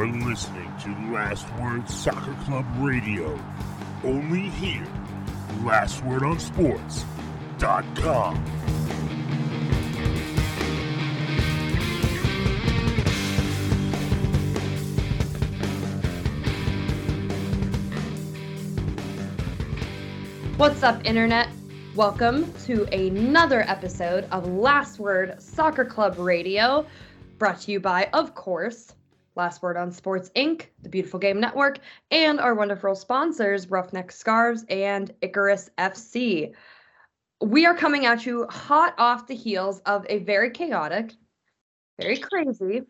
You're listening to Last Word Soccer Club Radio. Only here. Last Word on Sports.com. What's up, Internet? Welcome to another episode of Last Word Soccer Club Radio, brought to you by, of course, Last Word on Sports Inc., the Beautiful Game Network, and our wonderful sponsors, Roughneck Scarves and Icarus FC. We are coming at you hot off the heels of a very chaotic, very crazy,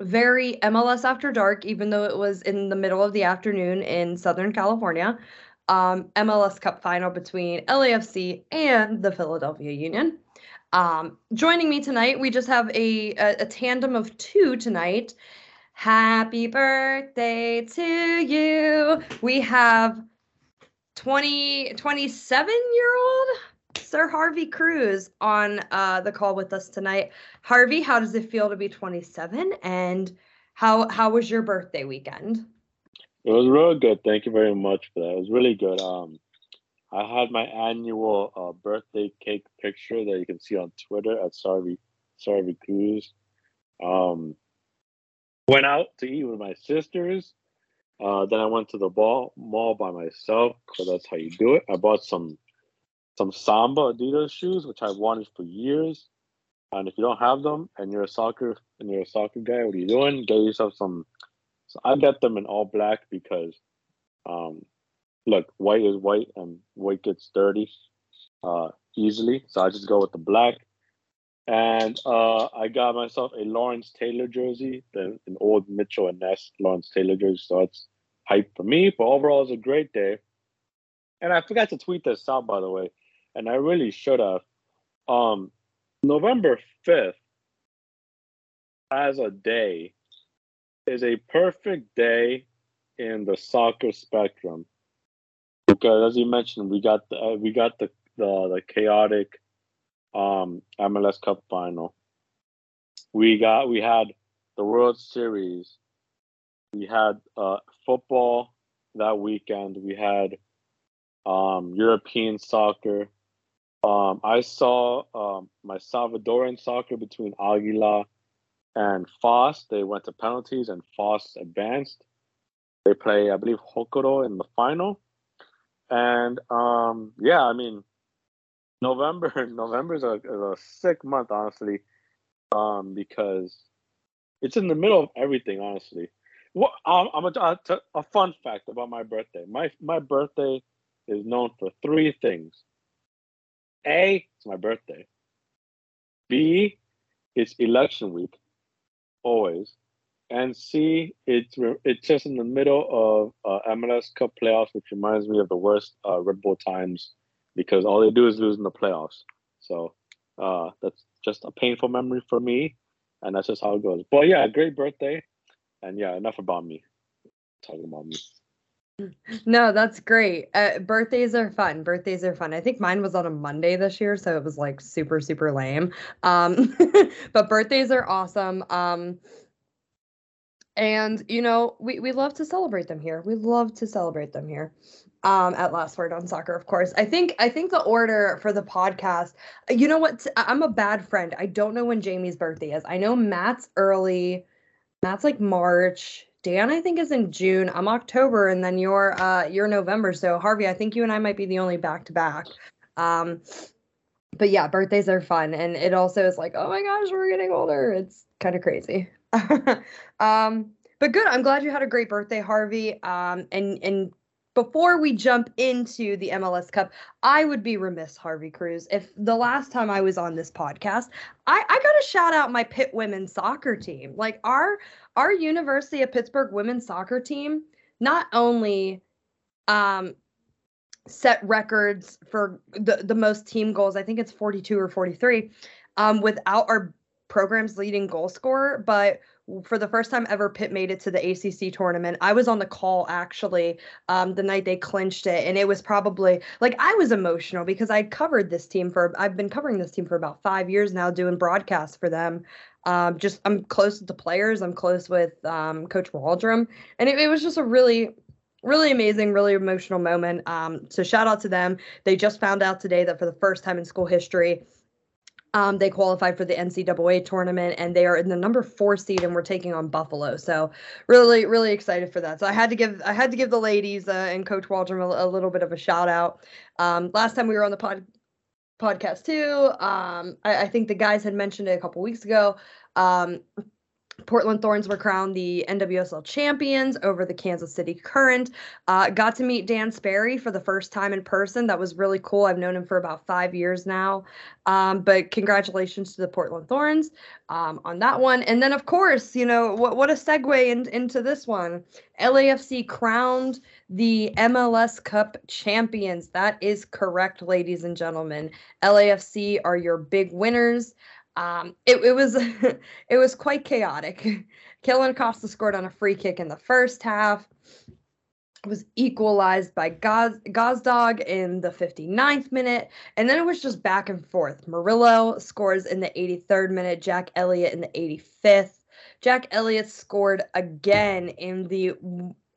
very MLS after dark, even though it was in the middle of the afternoon in Southern California um, MLS Cup final between LAFC and the Philadelphia Union. Um, joining me tonight, we just have a, a, a tandem of two tonight. Happy birthday to you. We have 20, 27 year old Sir Harvey Cruz on uh, the call with us tonight. Harvey, how does it feel to be 27? And how how was your birthday weekend? It was real good. Thank you very much for that. It was really good. Um, I had my annual uh, birthday cake picture that you can see on Twitter at Sarvi Sarvi Cruz. Um, went out to eat with my sisters. Uh, then I went to the ball mall by myself because that's how you do it. I bought some some Samba Adidas shoes, which I've wanted for years. And if you don't have them and you're a soccer and you're a soccer guy, what are you doing? Get yourself some so I got them in all black because, um, look, white is white and white gets dirty uh, easily. So I just go with the black. And uh, I got myself a Lawrence Taylor jersey, the, an old Mitchell and Ness Lawrence Taylor jersey. So it's hype for me. But overall, it's a great day. And I forgot to tweet this out, by the way, and I really should have. Um, November 5th, as a day, is a perfect day in the soccer spectrum because as you mentioned we got the uh, we got the, the the chaotic um MLS Cup final we got we had the World Series we had uh football that weekend we had um European soccer um I saw um my Salvadoran soccer between Aguila and FAS. They went to penalties, and FAS advanced. They play, I believe, Jocoro in the final. And um, yeah, I mean, November November is a, is a sick month, honestly, um, because it's in the middle of everything. Honestly, what um, I'm a, a fun fact about my birthday. My my birthday is known for three things. A, it's my birthday. B, it's election week always. And C, it's it's just in the middle of uh, MLS Cup playoffs, which reminds me of the worst uh, Red Bull times because all they do is lose in the playoffs. So uh, that's just a painful memory for me, and that's just how it goes. But yeah, great birthday, and yeah, enough about me. Talking about me. No, that's great. Uh, birthdays are fun. Birthdays are fun. I think mine was on a Monday this year, so it was like super super lame. Um, but birthdays are awesome. Um, and you know, we we love to celebrate them here. We love to celebrate them here. Um, at last word on soccer, of course. I think I think the order for the podcast. You know what? I'm a bad friend. I don't know when Jamie's birthday is. I know Matt's early. Matt's like March. Dan, I think, is in June. I'm October, and then you're uh you're November. So Harvey, I think you and I might be the only back to back. Um, but yeah, birthdays are fun, and it also is like, oh my gosh, we're getting older. It's kind of crazy. um, but good. I'm glad you had a great birthday, Harvey. Um, and and before we jump into the MLS Cup, I would be remiss, Harvey Cruz, if the last time I was on this podcast, I, I got to shout out my Pitt women's soccer team. Like our our University of Pittsburgh women's soccer team not only um, set records for the, the most team goals, I think it's 42 or 43, um, without our program's leading goal scorer, but for the first time ever, Pitt made it to the ACC tournament. I was on the call actually um, the night they clinched it, and it was probably like I was emotional because I covered this team for I've been covering this team for about five years now, doing broadcasts for them. Um, just I'm close with the players, I'm close with um, Coach Waldrum, and it, it was just a really really amazing, really emotional moment. Um, so shout out to them. They just found out today that for the first time in school history, um, they qualified for the NCAA tournament and they are in the number four seed and we're taking on Buffalo. So really, really excited for that. So I had to give I had to give the ladies uh, and Coach Waldrum a, a, little bit of a shout out. Um, last time we were on the pod podcast too, um, I, I, think the guys had mentioned it a couple weeks ago. Portland Thorns were crowned the NWSL champions over the Kansas City Current. Uh, got to meet Dan Sperry for the first time in person. That was really cool. I've known him for about five years now. Um, but congratulations to the Portland Thorns um, on that one. And then, of course, you know, what, what a segue in, into this one. LAFC crowned the MLS Cup champions. That is correct, ladies and gentlemen. LAFC are your big winners. Um, it, it was it was quite chaotic. Kellyn Acosta scored on a free kick in the first half. It was equalized by Goz, Gazdag in the 59th minute, and then it was just back and forth. Murillo scores in the 83rd minute, Jack Elliott in the 85th. Jack Elliott scored again in the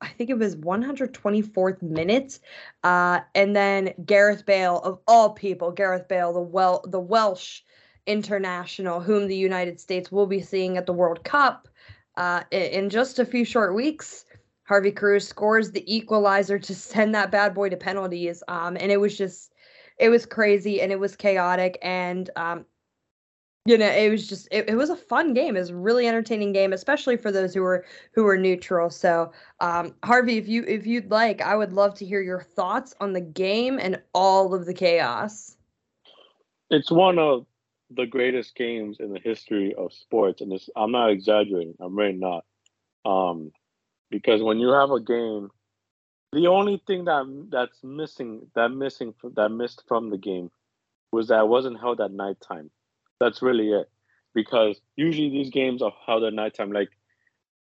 I think it was 124th minute. Uh, and then Gareth Bale, of all people, Gareth Bale, the well the Welsh international, whom the United States will be seeing at the World Cup uh, in just a few short weeks. Harvey Cruz scores the equalizer to send that bad boy to penalties. Um, and it was just, it was crazy and it was chaotic. And, um, you know, it was just, it, it was a fun game. It was a really entertaining game, especially for those who were, who were neutral. So, um, Harvey, if you, if you'd like, I would love to hear your thoughts on the game and all of the chaos. It's one of the greatest games in the history of sports, and this I'm not exaggerating. I'm really not, um, because when you have a game, the only thing that that's missing that missing that missed from the game was that it wasn't held at nighttime. That's really it, because usually these games are held at nighttime. Like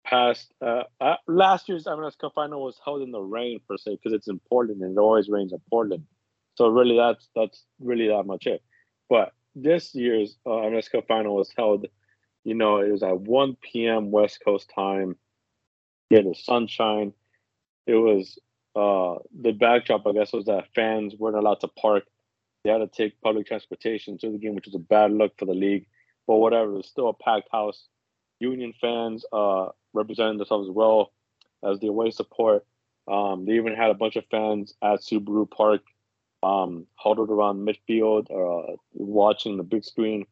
past uh, uh, last year's MLS Cup final was held in the rain per se because it's in Portland and it always rains in Portland. So really, that's that's really that much it. But this year's uh, MLS Cup final was held, you know, it was at 1 p.m. West Coast time. Yeah, the sunshine. It was uh, the backdrop, I guess, was that fans weren't allowed to park. They had to take public transportation to the game, which was a bad look for the league. But whatever, it was still a packed house. Union fans uh, representing themselves well as the away support. Um, they even had a bunch of fans at Subaru Park um, huddled around midfield, uh, watching the big screen.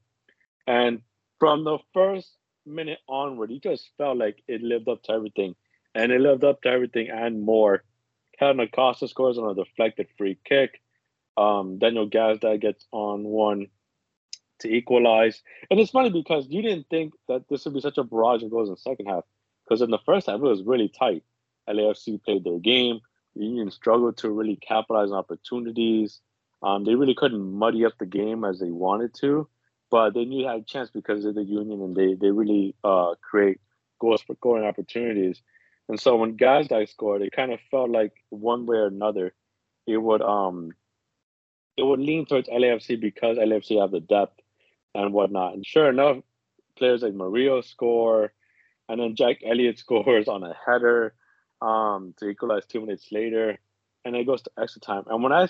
And from the first minute onward, he just felt like it lived up to everything. And it lived up to everything and more. Kellyn Acosta scores on a deflected free kick. Um, Daniel Gazdag gets on one to equalize. And it's funny because you didn't think that this would be such a barrage of goals in the second half. Because in the first half, it was really tight. LAFC played their game. Union struggled to really capitalize on opportunities. Um, they really couldn't muddy up the game as they wanted to, but they knew they had a chance because of the Union and they they really uh, create goals for scoring opportunities. And so when Gazdag scored, it kind of felt like one way or another, it would um it would lean towards LAFC because LAFC have the depth and whatnot. And sure enough, players like Murillo score, and then Jack Elliott scores on a header um, to equalize two minutes later, and it goes to extra time. And when I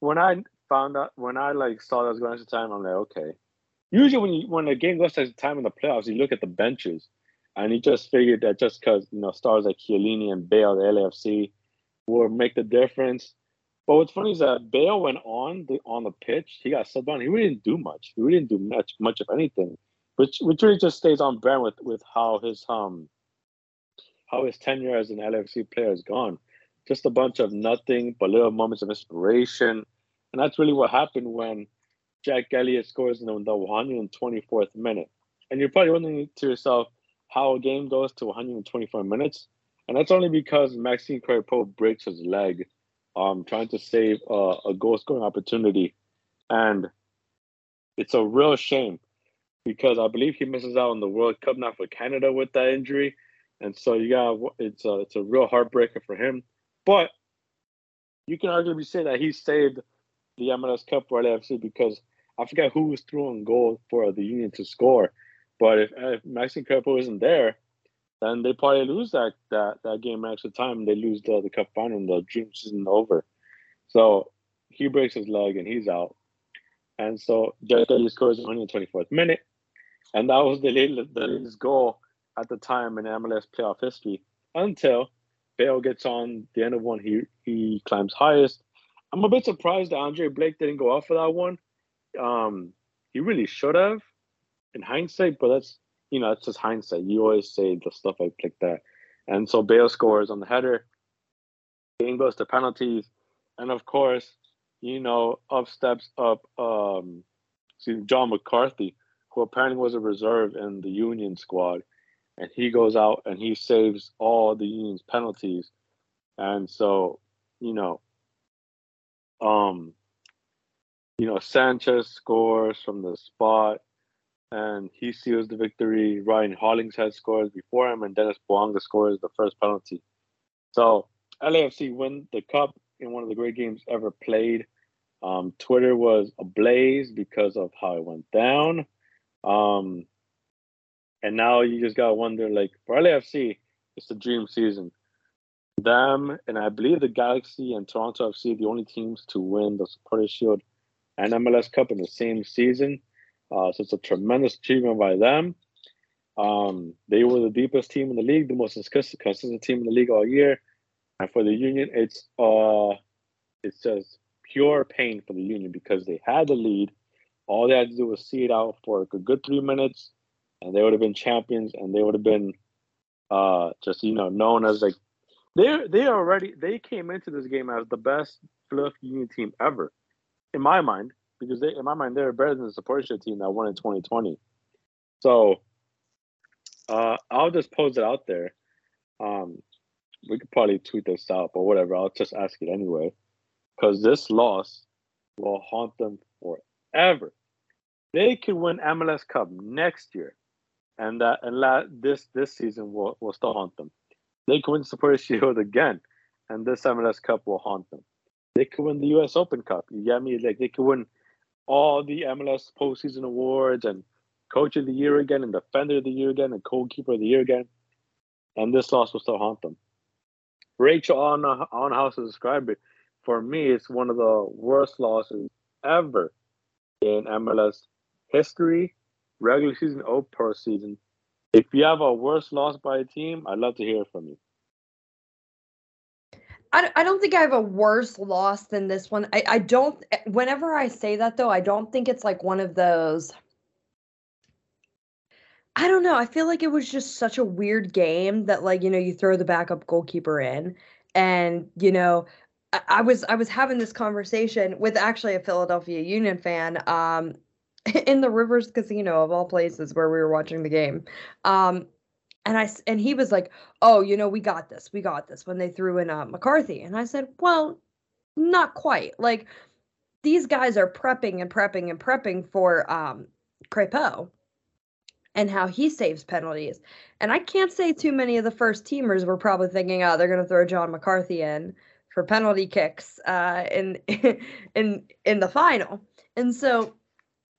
when I found out when I like saw that was going extra time, I'm like, okay. Usually when you when a game goes to extra time in the playoffs, you look at the benches, and he just figured that just because you know stars like Chiellini and Bale, the LAFC, will make the difference. But what's funny is that Bale went on the on the pitch. He got subbed on. He really didn't do much. He really didn't do much much of anything, which which really just stays on brand with with how his um how his tenure as an LFC player is gone. Just a bunch of nothing but little moments of inspiration. And that's really what happened when Jack Elliott scores in the 124th minute. And you're probably wondering to yourself how a game goes to 124 minutes. And that's only because Maxime Crepeau breaks his leg um, trying to save uh, a goal scoring opportunity. And it's a real shame because I believe he misses out on the World Cup now for Canada with that injury, and so you got it's a it's a real heartbreaker for him. But you can arguably say that he saved the MLS Cup for LAFC because I forget who was throwing goal for the Union to score, but if, if Maxime Crepeau isn't there, then they probably lose that that that game extra time. They lose the, the cup final and the dream season over. So he breaks his leg and he's out. And so Dudley scores in the 124th minute. And that was the latest, the latest goal at the time in MLS playoff history until Bale gets on the end of one. He he climbs highest. I'm a bit surprised that Andre Blake didn't go off for that one. Um, he really should have in hindsight, but that's you know, that's just hindsight. You always say the stuff like, like that. And so Bale scores on the header. Game goes to penalties. And of course, you know, up steps up um John McCarthy, who apparently was a reserve in the Union squad. And he goes out and he saves all the Union's penalties. And so, you know, um, you know, Sanchez scores from the spot and he seals the victory. Ryan Hollingshead scores before him, and Denis Bouanga scores the first penalty. So LAFC win the cup in one of the great games ever played. Um, Twitter was ablaze because of how it went down. Um, and now you just gotta wonder, like for LAFC, it's the dream season. Them and I believe the Galaxy and Toronto FC, the only teams to win the Supporters Shield and MLS Cup in the same season. Uh, so it's a tremendous achievement by them. Um, they were the deepest team in the league, the most consistent team in the league all year. And for the Union, it's uh, it's just pure pain for the Union because they had the lead. All they had to do was see it out for a good three minutes, and they would have been champions, and they would have been uh, just you know known as like they they already they came into this game as the best fluff Union team ever, in my mind because they, in my mind, they're better than the support team that won in 2020. So uh, I'll just pose it out there. Um, we could probably tweet this out, but whatever. I'll just ask it anyway, because this loss will haunt them forever. They could win MLS Cup next year, and that and la- this this season will, will still haunt them. They could win the Supporters Shield again, and this MLS Cup will haunt them. They could win the U.S. Open Cup. You get me? Like they could win all the MLS postseason awards and coach of the year again and defender of the year again and goalkeeper of the year again. And this loss will still haunt them. Rachel on on how to describe it. For me, it's one of the worst losses ever in MLS history, regular season or postseason. If you have a worst loss by a team, I'd love to hear from you. I, I don't think I have a worse loss than this one. I, I don't, whenever I say that though, I don't think it's like one of those. I don't know. I feel like it was just such a weird game that, like, you know, you throw the backup goalkeeper in, and you know, I was I was having this conversation with actually a Philadelphia Union fan, um, in the Rivers Casino of all places where we were watching the game, um, and I and he was like, "Oh, you know, we got this. We got this." When they threw in uh, McCarthy, and I said, "Well, not quite. Like these guys are prepping and prepping and prepping for um Crepeau and how he saves penalties. And I can't say too many of the first teamers were probably thinking, "Oh, they're going to throw John McCarthy in for penalty kicks uh in in in the final." And so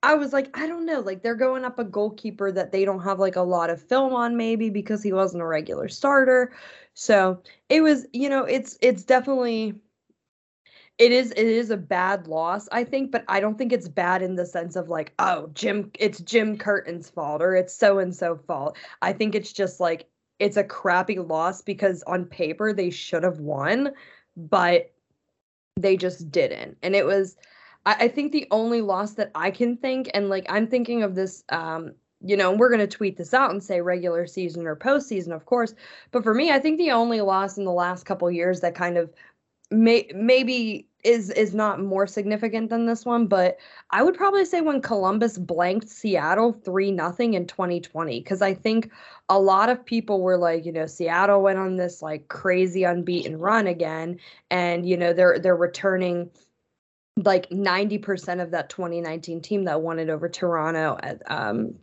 I was like, I don't know, like they're going up a goalkeeper that they don't have like a lot of film on maybe because he wasn't a regular starter. So, it was, you know, it's it's definitely it is it is a bad loss, I think, but I don't think it's bad in the sense of like, oh, Jim it's Jim Curtin's fault or it's so and so fault. I think it's just like it's a crappy loss because on paper they should have won, but they just didn't. And it was I, I think the only loss that I can think, and like I'm thinking of this, um, you know, we're going to tweet this out and say regular season or postseason, of course. But for me, I think the only loss in the last couple years that kind of may maybe is is not more significant than this one, but I would probably say when Columbus blanked Seattle 3 nothing in 2020 cuz I think a lot of people were like, you know, Seattle went on this like crazy unbeaten run again and you know, they're they're returning like 90% of that 2019 team that won it over Toronto at, um,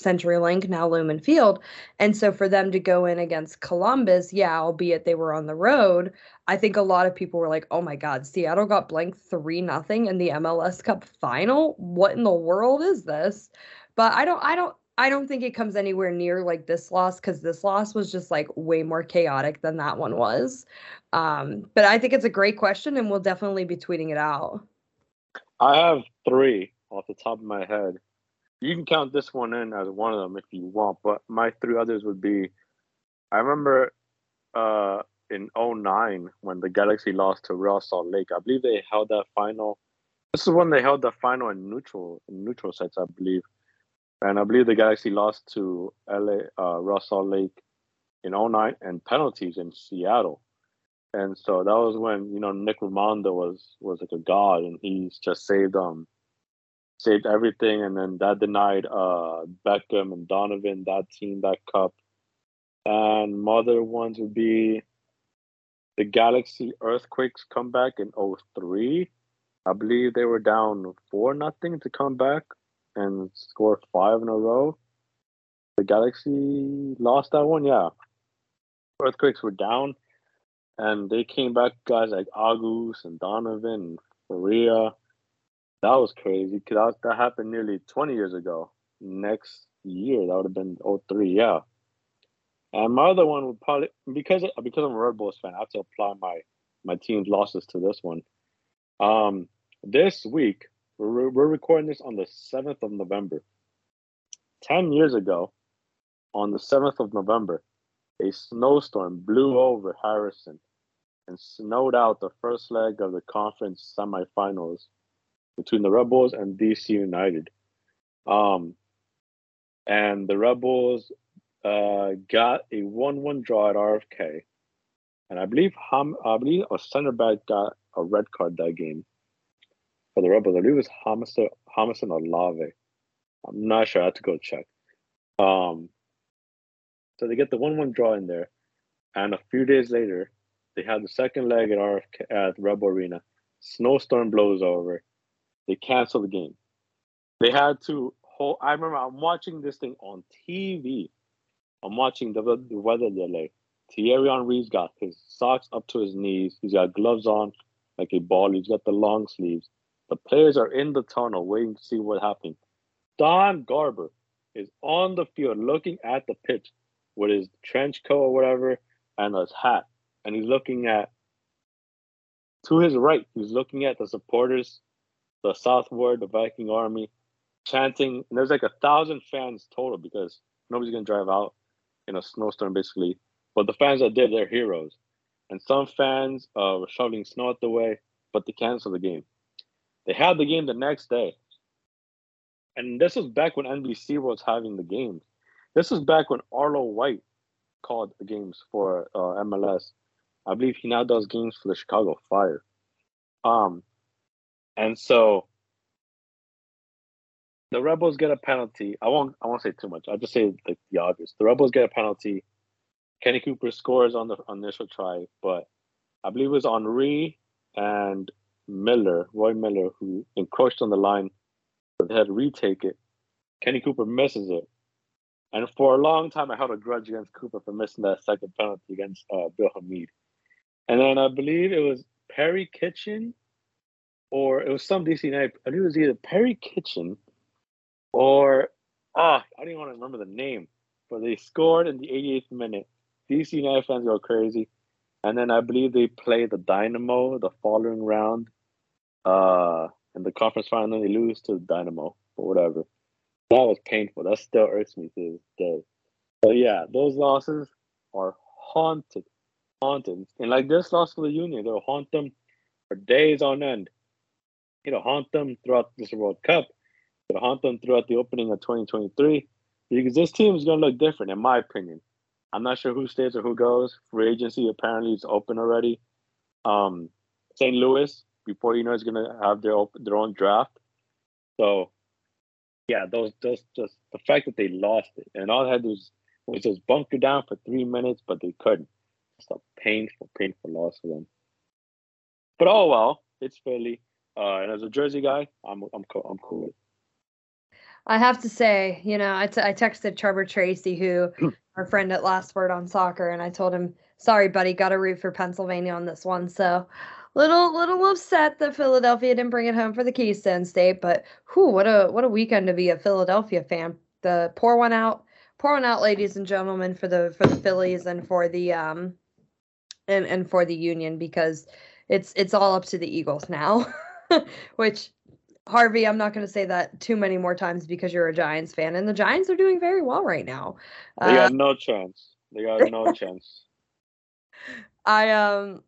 CenturyLink, now Lumen Field. And so for them to go in against Columbus, yeah, albeit they were on the road, I think a lot of people were like, "Oh my god, Seattle got blank 3 nothing in the MLS Cup final. What in the world is this?" But I don't I don't I don't think it comes anywhere near like this loss cuz this loss was just like way more chaotic than that one was. Um, but I think it's a great question and we'll definitely be tweeting it out. I have 3 off the top of my head you can count this one in as one of them if you want, but my three others would be I remember uh, in 09 when the Galaxy lost to Real Salt Lake. I believe they held that final. This is when they held the final in neutral in neutral sets, I believe. And I believe the Galaxy lost to LA uh, Real Salt Lake in 09 and penalties in Seattle. And so that was when, you know, Nick Rimando was was like a god and he's just saved um saved everything, and then that denied uh, Beckham and Donovan that team that cup. And mother ones would be the Galaxy Earthquakes comeback in 03. I believe they were down four nothing to come back and score five in a row. The Galaxy lost that one, yeah. Earthquakes were down, and they came back. Guys like Agoos and Donovan and Faria that was crazy because that, that happened nearly 20 years ago. Next year, that would have been 03, yeah. And my other one would probably because because I'm a Red Bulls fan, I have to apply my my team's losses to this one. Um, this week we're we're recording this on the seventh of November. Ten years ago, on the seventh of November, a snowstorm blew over Harrison and snowed out the first leg of the conference semifinals between the Red Bulls and DC United. Um, and the Red Bulls uh, got a one-one draw at RFK, and I believe Ham, I believe a center back got a red card that game for the Red Bulls. I believe it was Hamilton Olave. I'm not sure. I have to go check. Um, so they get the one-one draw in there, and a few days later, they had the second leg at RFK at Red Bull Arena. Snowstorm blows over. They cancel the game. They had to hold. I remember I'm watching this thing on TV. I'm watching the, the weather delay. Thierry Henry's got his socks up to his knees. He's got gloves on like a ball. He's got the long sleeves. The players are in the tunnel waiting to see what happens. Don Garber is on the field looking at the pitch with his trench coat or whatever and his hat. And he's looking at to his right, he's looking at the supporters the southward, the Viking army, chanting. And there's like a thousand fans total because nobody's gonna drive out in a snowstorm basically. But the fans that did, they're heroes. And some fans uh, were shoveling snow out the way, but they canceled the game. They had the game the next day. And this was back when NBC was having the games. This was back when Arlo White called the games for uh, MLS. I believe he now does games for the Chicago Fire. Um, and so the Red Bulls get a penalty. I won't I won't say too much. I'll just say like the obvious. The Red Bulls get a penalty. Kenny Cooper scores on the initial try, but I believe it was Henry and Miller, Roy Miller, who encroached on the line, but they had to retake it. Kenny Cooper misses it. And for a long time, I held a grudge against Cooper for missing that second penalty against uh, Bill Hamid. And then I believe it was Perry Kitchen or it was some DC United. I think it was either Perry Kitchen or ah, I don't even want to remember the name, but they scored in the 88th minute. DC United fans go crazy, and then I believe they play the Dynamo the following round. Uh, in the conference final, they lose to the Dynamo or whatever. That was painful. That still irks me to this day. But yeah, those losses are haunted, and like this loss for the Union, they'll haunt them for days on end know, haunt them throughout this World Cup. It'll haunt them throughout the opening of 2023 because this team is going to look different, in my opinion. I'm not sure who stays or who goes. Free agency apparently is open already. Um, St. Louis, before you know, is going to have their open, their own draft. So, yeah, those those just the fact that they lost it and all they had was was just bunker down for three minutes, but they couldn't. It's a painful, painful loss for them. But oh well, it's Philly. Uh, and as a Jersey guy, I'm I'm cool. I'm cool with. I have to say, you know, I, t- I texted Trevor Tracy, who our friend at Last Word on Soccer, and I told him, "Sorry, buddy, got to root for Pennsylvania on this one." So, little little upset that Philadelphia didn't bring it home for the Keystone State, but whew, what a what a weekend to be a Philadelphia fan. The pour one out, pour one out, ladies and gentlemen, for the for the Phillies and for the um and and for the Union because it's it's all up to the Eagles now, which Harvey, I'm not going to say that too many more times because you're a Giants fan, and the Giants are doing very well right now. They got uh, no chance. They got no chance. I um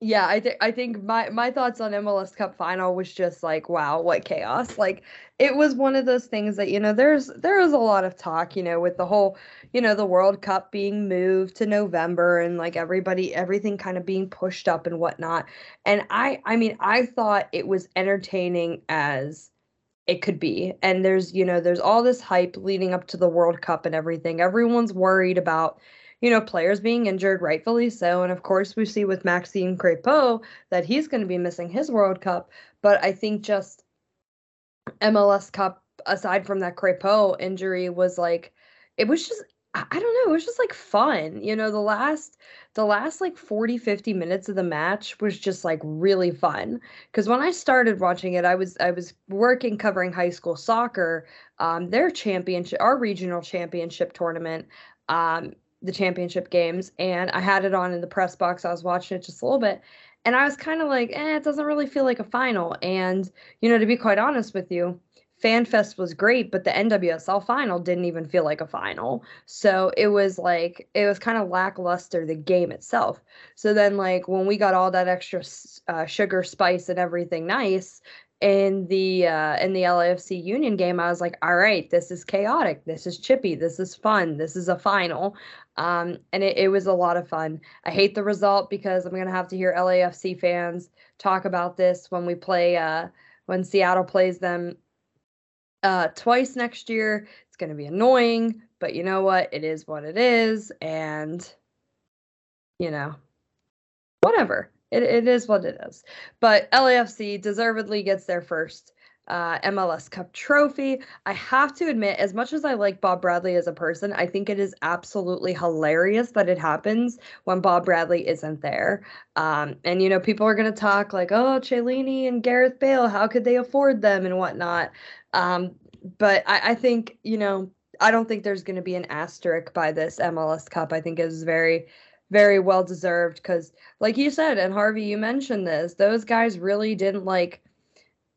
yeah, I think I think my my thoughts on MLS Cup final was just like, wow, what chaos. Like it was one of those things that, you know, there's there was a lot of talk, you know, with the whole, you know, the World Cup being moved to November and like everybody everything kind of being pushed up and whatnot. And I I mean, I thought it was entertaining as it could be. And there's, you know, there's all this hype leading up to the World Cup and everything. Everyone's worried about you know, players being injured, rightfully so. And of course, we see with Maxime Crepeau that he's going to be missing his World Cup. But I think just MLS Cup, aside from that Crepeau injury, was like, it was just, I don't know, it was just like fun. You know, the last, the last like 40, 50 minutes of the match was just like really fun. Cause when I started watching it, I was, I was working covering high school soccer, um, their championship, our regional championship tournament. Um, the championship games and I had it on in the press box. I was watching it just a little bit and I was kind of like, eh, it doesn't really feel like a final. And, you know, to be quite honest with you, FanFest was great, but the NWSL final didn't even feel like a final. So it was like, it was kind of lackluster, the game itself. So then, like, when we got all that extra uh, sugar, spice, and everything nice, in the uh in the LAFC Union game, I was like, all right, this is chaotic, this is chippy, this is fun, this is a final. Um, and it, it was a lot of fun. I hate the result because I'm gonna have to hear LAFC fans talk about this when we play uh when Seattle plays them uh twice next year. It's gonna be annoying, but you know what? It is what it is, and you know, whatever it, it is what it is. But LAFC deservedly gets their first uh, MLS Cup trophy. I have to admit, as much as I like Bob Bradley as a person, I think it is absolutely hilarious that it happens when Bob Bradley isn't there. Um, and, you know, people are going to talk like, oh, Chiellini and Gareth Bale, how could they afford them and whatnot? Um, but I, I think, you know, I don't think there's going to be an asterisk by this MLS Cup. I think it is very very well deserved because like you said and harvey you mentioned this those guys really didn't like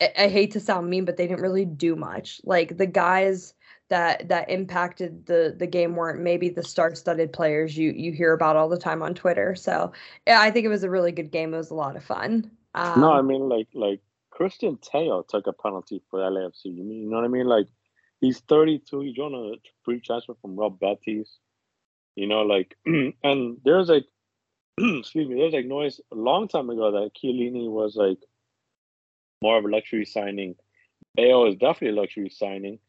I, I, hate to sound mean but they didn't really do much. Like the guys that that impacted the the game weren't maybe the star-studded players you you hear about all the time on twitter. So yeah i think it was a really good game. It was a lot of fun. Um, no i mean like like Cristian Tello took a penalty for lafc you mean you know what i mean? Like he's 32 he joined a free transfer from Real Betis you know, like, and there's like, excuse me, there's like noise a long time ago that Chiellini was like more of a luxury signing. Bale is definitely a luxury signing.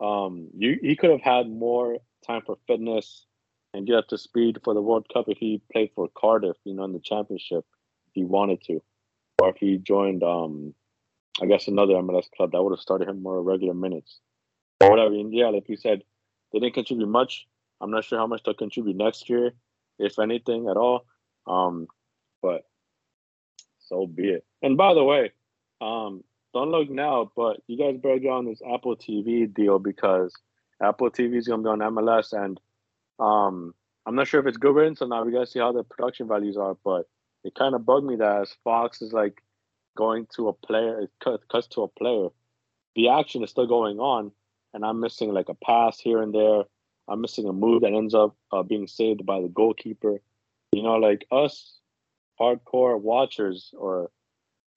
Um, you he could have had more time for fitness and get up to speed for the World Cup if he played for Cardiff, you know, in the championship, if he wanted to, or if he joined, um, I guess another MLS club that would have started him more regular minutes, or whatever. And yeah, like you said, they didn't contribute much. I'm not sure how much they'll contribute next year, if anything at all. Um, but so be it. And by the way, um, don't look now, but you guys better get on this Apple TV deal because Apple TV is gonna be on MLS, and um, I'm not sure if it's good written. So now we gotta see how the production values are. But it kind of bugged me that as Fox is like going to a player, it cuts to a player, the action is still going on, and I'm missing like a pass here and there I'm missing a move that ends up uh, being saved by the goalkeeper. You know, like us hardcore watchers or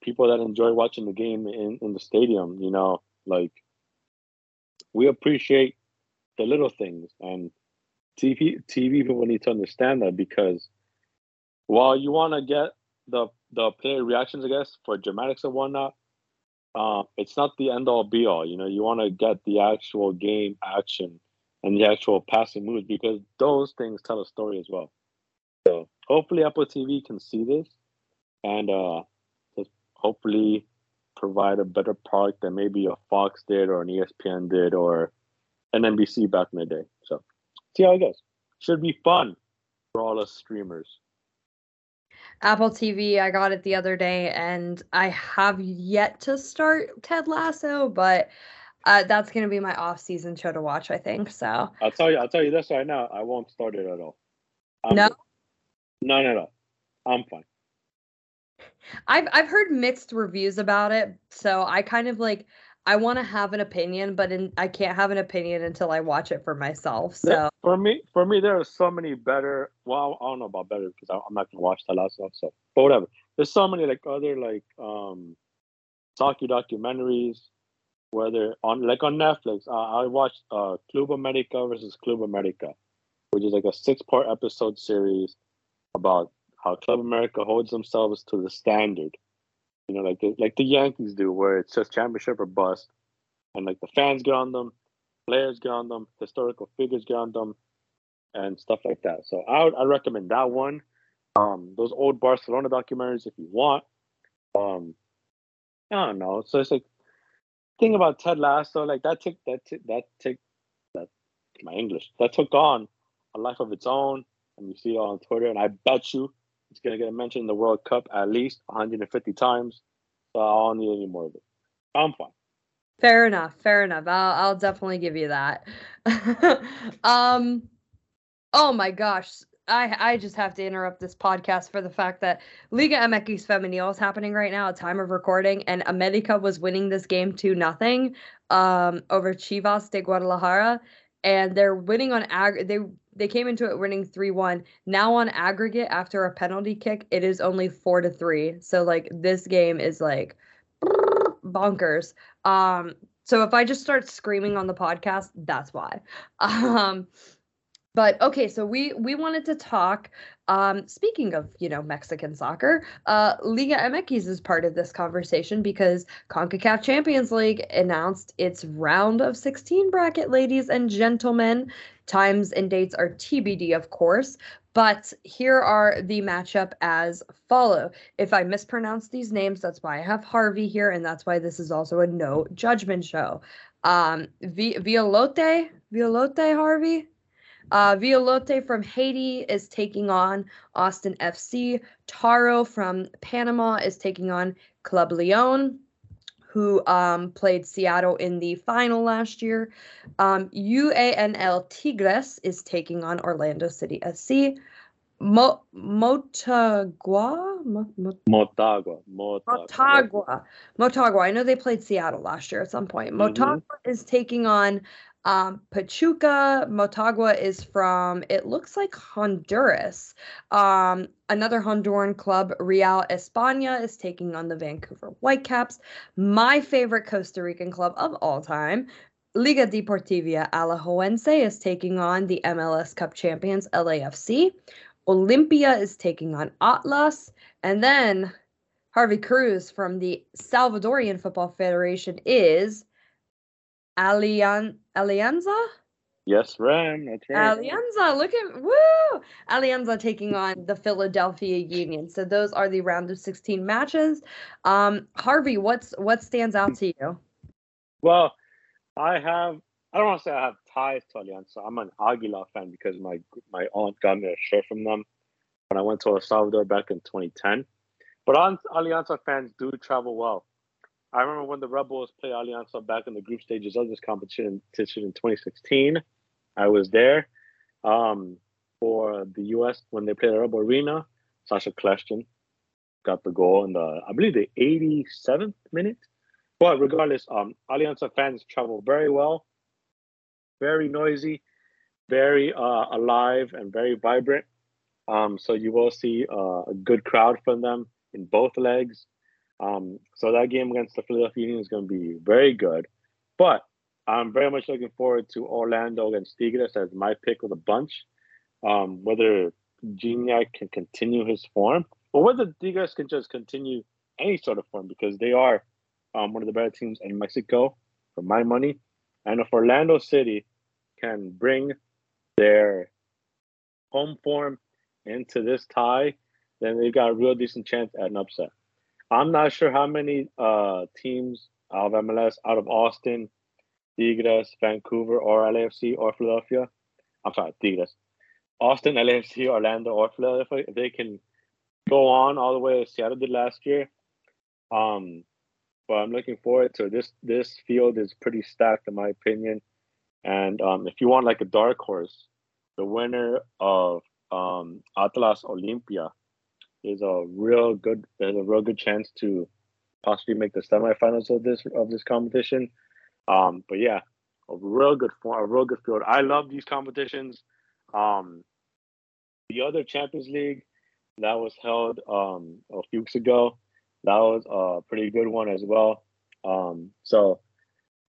people that enjoy watching the game in, in the stadium, you know, like we appreciate the little things and TV TV people need to understand that because while you want to get the the player reactions, I guess, for dramatics and whatnot, uh, it's not the end all be all. You know, you want to get the actual game action and the actual passing moves because those things tell a story as well. So hopefully Apple TV can see this and uh, just hopefully provide a better product than maybe a Fox did or an ESPN did or an NBC back in the day. So see how it goes. Should be fun for all us streamers. Apple TV, I got it the other day, and I have yet to start Ted Lasso, but uh, that's gonna be my off-season show to watch. I think so. I'll tell you. I'll tell you this right now. I won't start it at all. I'm No? good. No, no, no. I'm fine. I've I've heard mixed reviews about it, so I kind of like I want to have an opinion, but in, I can't have an opinion until I watch it for myself. There- So for me, for me, there are so many better. Well, I don't know about better because I- I'm not gonna watch that last stuff. So, but whatever. There's so many like other like um, soccer documentaries, whether on like on Netflix. Uh, I watched uh, Club America versus Club America, which is like a six-part episode series about how Club America holds themselves to the standard. You know, like the, like the Yankees do, where it's just championship or bust, and like the fans get on them, players get on them, historical figures get on them, and stuff like that. So I would I recommend that one. Um, those old Barcelona documentaries if you want. Um, I don't know. So it's like thing about Ted Lasso, like that took that took that took that my English that took on a life of its own, and you see it on Twitter. And I bet you it's gonna get mentioned in the World Cup at least 150 times. So I don't need any more of it. I'm fine. fair enough, fair enough. I'll I'll definitely give you that. um, oh my gosh. I, I just have to interrupt this podcast for the fact that Liga MX Femenil is happening right now at time of recording, and America was winning this game two nothing um, over Chivas de Guadalajara, and they're winning on ag. They they came into it winning three one. Now on aggregate after a penalty kick, it is only four to three. So like this game is like bonkers. Um, so if I just start screaming on the podcast, that's why. Um, but okay, so we we wanted to talk. Um, speaking of you know Mexican soccer, uh, Liga MX is part of this conversation because Concacaf Champions League announced its round of 16 bracket, ladies and gentlemen. Times and dates are TBD, of course. But here are the matchup as follow. If I mispronounce these names, that's why I have Harvey here, and that's why this is also a no judgment show. Um, Vi- Violote, Violote Harvey. Uh, Violote from Haiti is taking on Austin FC. Tauro from Panama is taking on Club Leon, who um, played Seattle in the final last year. Um, UANL Tigres is taking on Orlando City SC. Mo- Motagua? Mo- Mo- Motagua. Motagua. Motagua. Motagua. I know they played Seattle last year at some point. Mhm. Motagua is taking on um, Pachuca. Motagua is from, it looks like Honduras. Um, another Honduran club, Real España, is taking on the Vancouver Whitecaps. My favorite Costa Rican club of all time, Liga Deportiva Alajuelense, is taking on the MLS Cup champions, LAFC. Olimpia is taking on Atlas. And then Harvey Cruz from the Salvadorian Football Federation is Alian Alianza? Yes, Ram. That's right. Alianza, look at woo! Alianza taking on the Philadelphia Union. So those are the round of 16 matches. Um, Harvey, what's what stands out to you? Well, I have. I don't want to say I have ties to Alianza. I'm an Aguilar fan because my my aunt got me a shirt from them when I went to El Salvador back in 2010. But Alianza fans do travel well. I remember when the Red Bulls played Alianza back in the group stages of this competition in 2016. I was there um, for the U.S. when they played at Red Bull Arena. Sacha Kljestan got the goal in the, I believe, the 87th minute. But regardless, um, Alianza fans travel very well, very noisy, very uh, alive, and very vibrant. Um, so you will see uh, a good crowd from them in both legs. Um, so that game against the Philadelphia Union is going to be very good. But I'm very much looking forward to Orlando against Tigres as my pick of the bunch. Um, whether Gignac can continue his form, or whether Tigres can just continue any sort of form because they are um, one of the better teams in Mexico, for my money. And if Orlando City can bring their home form into this tie, then they've got a real decent chance at an upset. I'm not sure how many uh, teams out of MLS, out of Austin, Tigres, Vancouver, or LAFC, or Philadelphia. I'm sorry, Tigres. Austin, LAFC, Orlando, or Philadelphia, if they can go on all the way as Seattle did last year. Um, but I'm looking forward to this. This field is pretty stacked, in my opinion. And um, if you want like a dark horse, the winner of um, Atlas Olimpia is a real good. There's a real good chance to possibly make the semifinals of this of this competition. Um, but yeah, a real good form, a real good field. I love these competitions. Um, the other Champions League that was held um, a few weeks ago, that was a pretty good one as well. Um, so,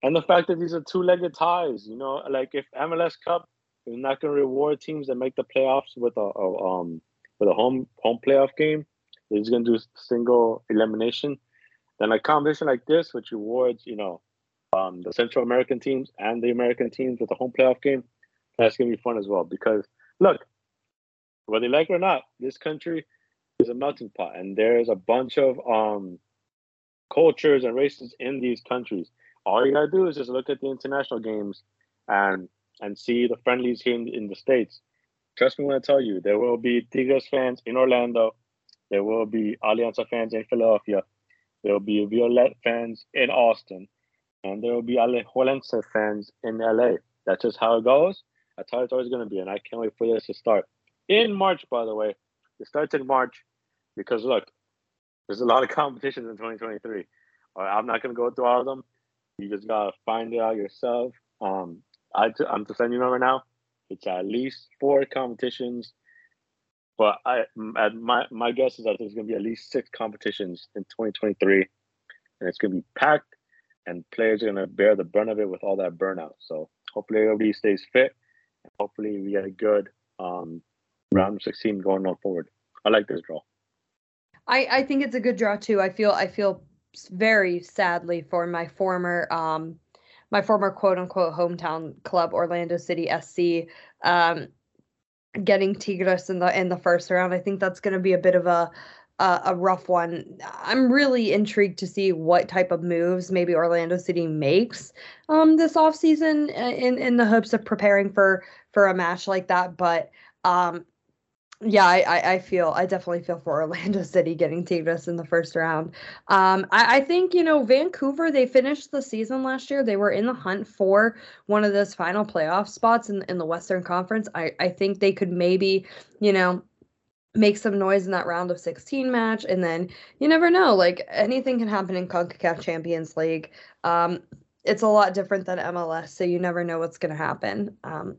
and the fact that these are two-legged ties, you know, like if MLS Cup is not going to reward teams that make the playoffs with a, a um with the home home playoff game, they're just to do single elimination. Then a competition like this, which rewards, you know, um, the Central American teams and the American teams with a home playoff game, that's to be fun as well. Because look, whether you like it or not, this country is a melting pot, and there's a bunch of um, cultures and races in these countries. All you gotta do is just look at the international games and and see the friendlies here in, in the states. Trust me when I tell you, there will be Tigres fans in Orlando. There will be Alianza fans in Philadelphia. There will be Violette fans in Austin, and there will be Alajuelense fans in LA. That's just how it goes. That's how it's always going to be, and I can't wait for this to start in March. By the way, it starts in March because look, there's a lot of competitions in 2023. Uh, I'm not going to go through all of them. You just gotta find it out yourself. Um, I t- I'm just letting you right now. It's at least four competitions but I, my my guess is that there's going to be at least six competitions in 2023, and it's going to be packed, and players are going to bear the brunt of it with all that burnout. So hopefully everybody stays fit, and hopefully we get a good um, round of 16 going on forward. I like this draw. I I think it's a good draw too. I feel I feel very sadly for my former um my former quote unquote hometown club Orlando City SC. Um, getting Tigres in the in the first round. I think that's going to be a bit of a a, a rough one. I'm really intrigued to see what type of moves maybe Orlando City makes um this offseason uh, in in the hopes of preparing for for a match like that, but um yeah, I, I feel I definitely feel for Orlando City getting Tigres in the first round. Um, I, I think you know Vancouver. They finished the season last year. They were in the hunt for one of those final playoff spots in in the Western Conference. I I think they could maybe you know make some noise in that round of 16 match and then you never know like anything can happen in CONCACAF Champions League um it's a lot different than MLS so you never know what's going to happen um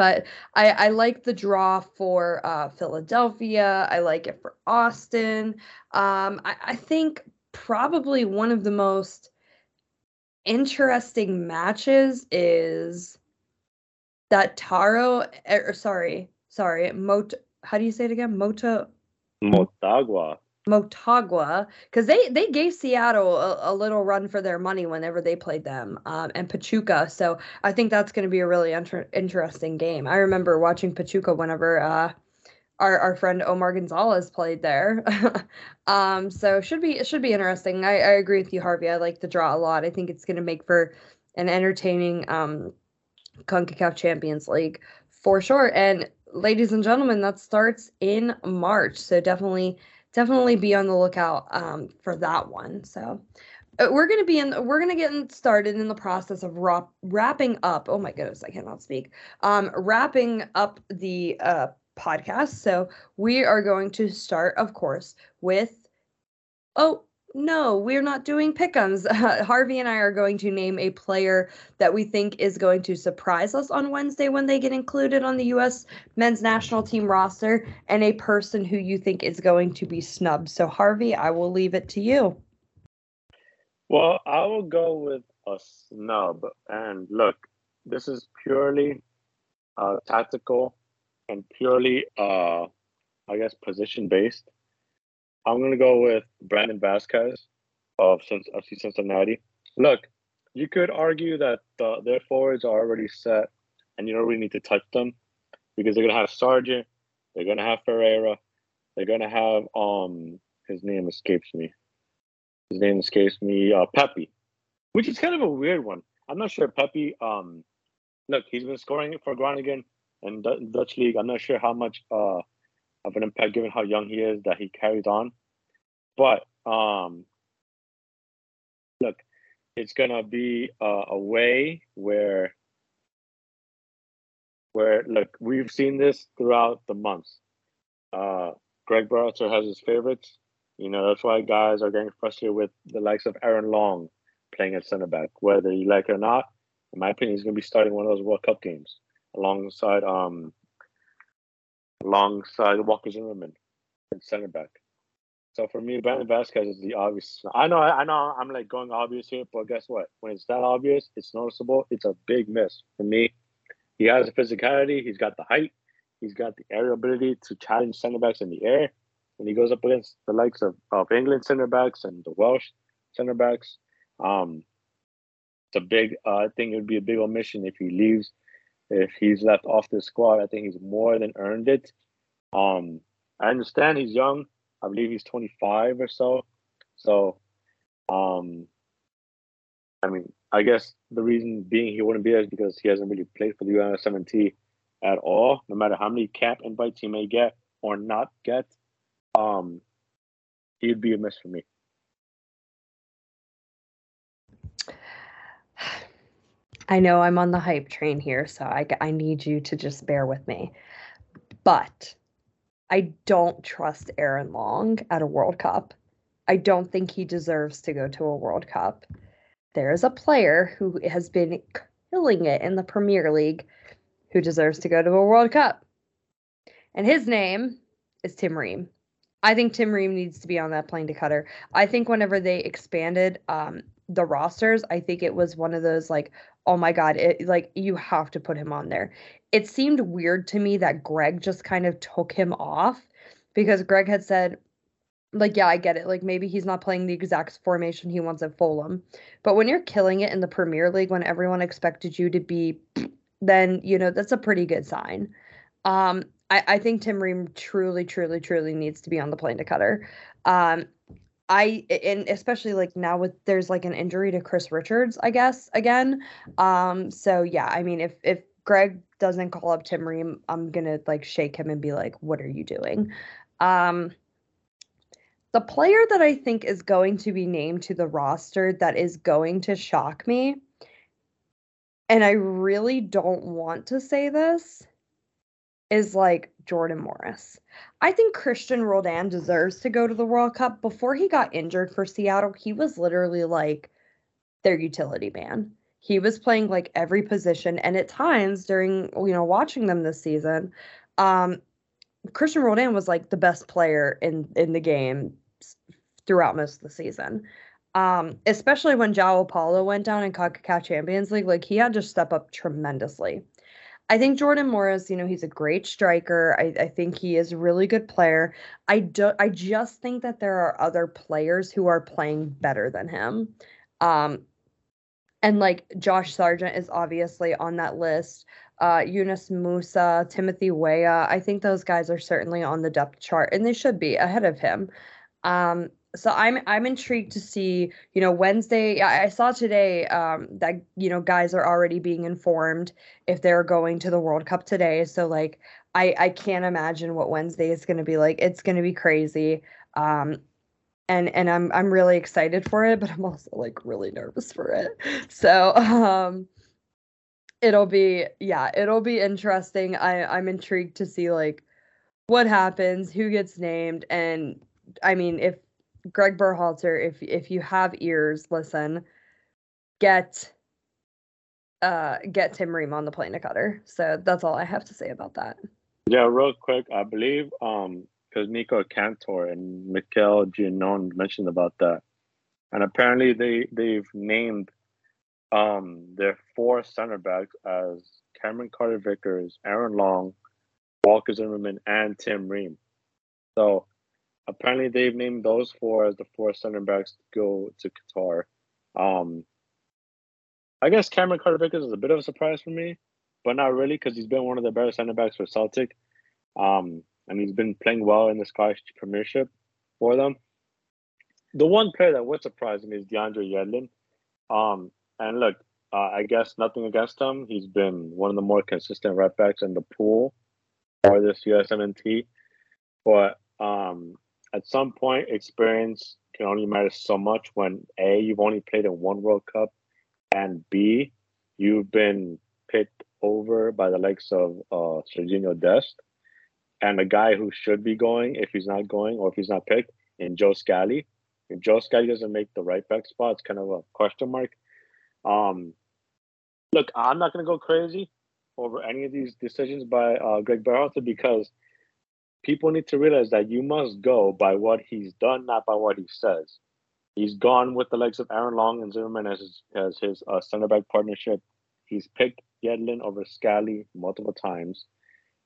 but I, I like the draw for uh, Philadelphia. I like it for Austin. Um, I, I think probably one of the most interesting matches is that Tauro, er, sorry, sorry, Mot. How do you say it again? Mota. Motagua. Motagua because they they gave Seattle a, a, little run for their money whenever they played them um, and Pachuca. So I think that's going to be a really inter- interesting game. I remember watching Pachuca whenever uh, our our friend Omar Gonzalez played there. um, so should be it should be interesting. I, I agree with you, Harvey. I like the draw a lot. I think it's going to make for an entertaining um, Concacaf Champions League for sure. And ladies and gentlemen, that starts in March. So definitely definitely be on the lookout um, for that one. So uh, we're going to be in we're going to get started in the process of wrap, wrapping up oh my goodness i cannot speak um wrapping up the uh podcast so we are going to start of course with oh no, we're not doing pickums. Uh, Harvey and I are going to name a player that we think is going to surprise us on Wednesday when they get included on the U.S. men's national team roster, and a person who you think is going to be snubbed. So, Harvey, I will leave it to you. Well, I will go with a snub. And look, this is purely uh, tactical and purely, uh, I guess, position based. I'm to go with Brandon Vazquez of FC Cincinnati. Look, you could argue that the, their forwards are already set and you don't really need to touch them because they're to have Sargent, they're to have Ferreira, they're to have, um, his name escapes me. his name escapes me, uh, Pepi, which is kind of a weird one. I'm not sure Pepi. Um, look, he's been scoring for Groningen and Dutch league. I'm not sure how much uh, of an impact, given how young he is, that he carries on. But um, look, it's gonna be uh, a way where where look we've seen this throughout the months. Uh, Greg Berhalter has his favorites. You know that's why guys are getting frustrated with the likes of Aaron Long playing at center back, whether you like it or not. In my opinion, he's to be starting one of those World Cup games alongside um alongside Walker Zimmerman at center back. So for me, Brandon Vazquez is the obvious. I know, I know, I'm like going obvious here, but guess what? When it's that obvious, it's noticeable. It's a big miss for me. He has the physicality. He's got the height. He's got the aerial ability to challenge center backs in the air. When he goes up against the likes of, of England center backs and the Welsh center backs, um, it's a big. Uh, I think it would be a big omission if he leaves. If he's left off the squad, I think he's more than earned it. Um, I understand he's young. I believe he's 25 or so. So, um, I mean, I guess the reason being he wouldn't be there is because he hasn't really played for the U17 at all. No matter how many cap invites he may get or not get, um, he'd be a miss for me. I know I'm on the hype train here, so I, I need you to just bear with me. But I don't trust Aaron Long at a World Cup. I don't think he deserves to go to a World Cup. There is a player who has been killing it in the Premier League who deserves to go to a World Cup. And his name is Tim Ream. I think Tim Ream needs to be on that plane to Qatar. I think whenever they expanded um, the rosters, I think it was one of those like, oh my god, it like you have to put him on there. It seemed weird to me that Greg just kind of took him off because Greg had said like yeah, I get it. Like maybe he's not playing the exact formation he wants at Fulham. But when you're killing it in the Premier League when everyone expected you to be then, you know, that's a pretty good sign. Um I, I think Tim Ream truly, truly, truly needs to be on the plane to Qatar. Um, I and especially like now with there's like an injury to Chris Richards, I guess again. Um, so yeah, I mean if if Greg doesn't call up Tim Ream, I'm gonna like shake him and be like, "What are you doing?" Um, the player that I think is going to be named to the roster that is going to shock me, and I really don't want to say this, is like Jordan Morris. I think Christian Roldan deserves to go to the World Cup. Before he got injured for Seattle, he was literally like their utility man. He was playing like every position, and at times during you know watching them this season, um, Christian Roldan was like the best player in in the game throughout most of the season. Um, especially when João Paulo went down in CONCACAF Champions League, like he had to step up tremendously. I think Jordan Morris, you know, he's a great striker. I, I think he is a really good player. I do I just think that there are other players who are playing better than him. Um and like Josh Sargent is obviously on that list. Uh Yunus Musah, Timothy Weah. I think those guys are certainly on the depth chart and they should be ahead of him. Um so I'm I'm intrigued to see, you know, Wednesday. I, I saw today um, that you know guys are already being informed if they're going to the World Cup today. So like I I can't imagine what Wednesday is going to be like. It's going to be crazy. Um, and and I'm I'm really excited for it, but I'm also like really nervous for it. So um, it'll be yeah, it'll be interesting. I I'm intrigued to see like what happens, who gets named, and I mean if Greg Berhalter, if if you have ears, listen, get uh get Tim Ream on the plane to Qatar. So that's all I have to say about that. Yeah, real quick, I believe um because Nico Cantor and Mikel Giannone mentioned about that. And apparently they they've named um their four center backs as Cameron Carter Vickers, Aaron Long, Walker Zimmerman, and Tim Ream. So apparently they've named those four as the four center backs to go to Qatar. Um, I guess Cameron Carter Vickers is a bit of a surprise for me, but not really because he's been one of the better center backs for Celtic. Um, and he's been playing well in the Scottish Premiership for them. the one player that would surprise me is DeAndre Yedlin. Um, and look, uh, I guess nothing against him. He's been one of the more consistent right backs in the pool for this USMNT. But um, at some point, experience can only matter so much when A, you've only played in one World Cup, and B, you've been picked over by the likes of uh, Sergiño Dest and a guy who should be going if he's not going or if he's not picked in Joe Scally. If Joe Scally doesn't make the right back spot, it's kind of a question mark. Um, look, I'm not going to go crazy over any of these decisions by uh, Greg Berhalter because people need to realize that you must go by what he's done, not by what he says. He's gone with the likes of Aaron Long and Zimmerman as his, as his uh, center back partnership. He's picked Yedlin over Scally multiple times.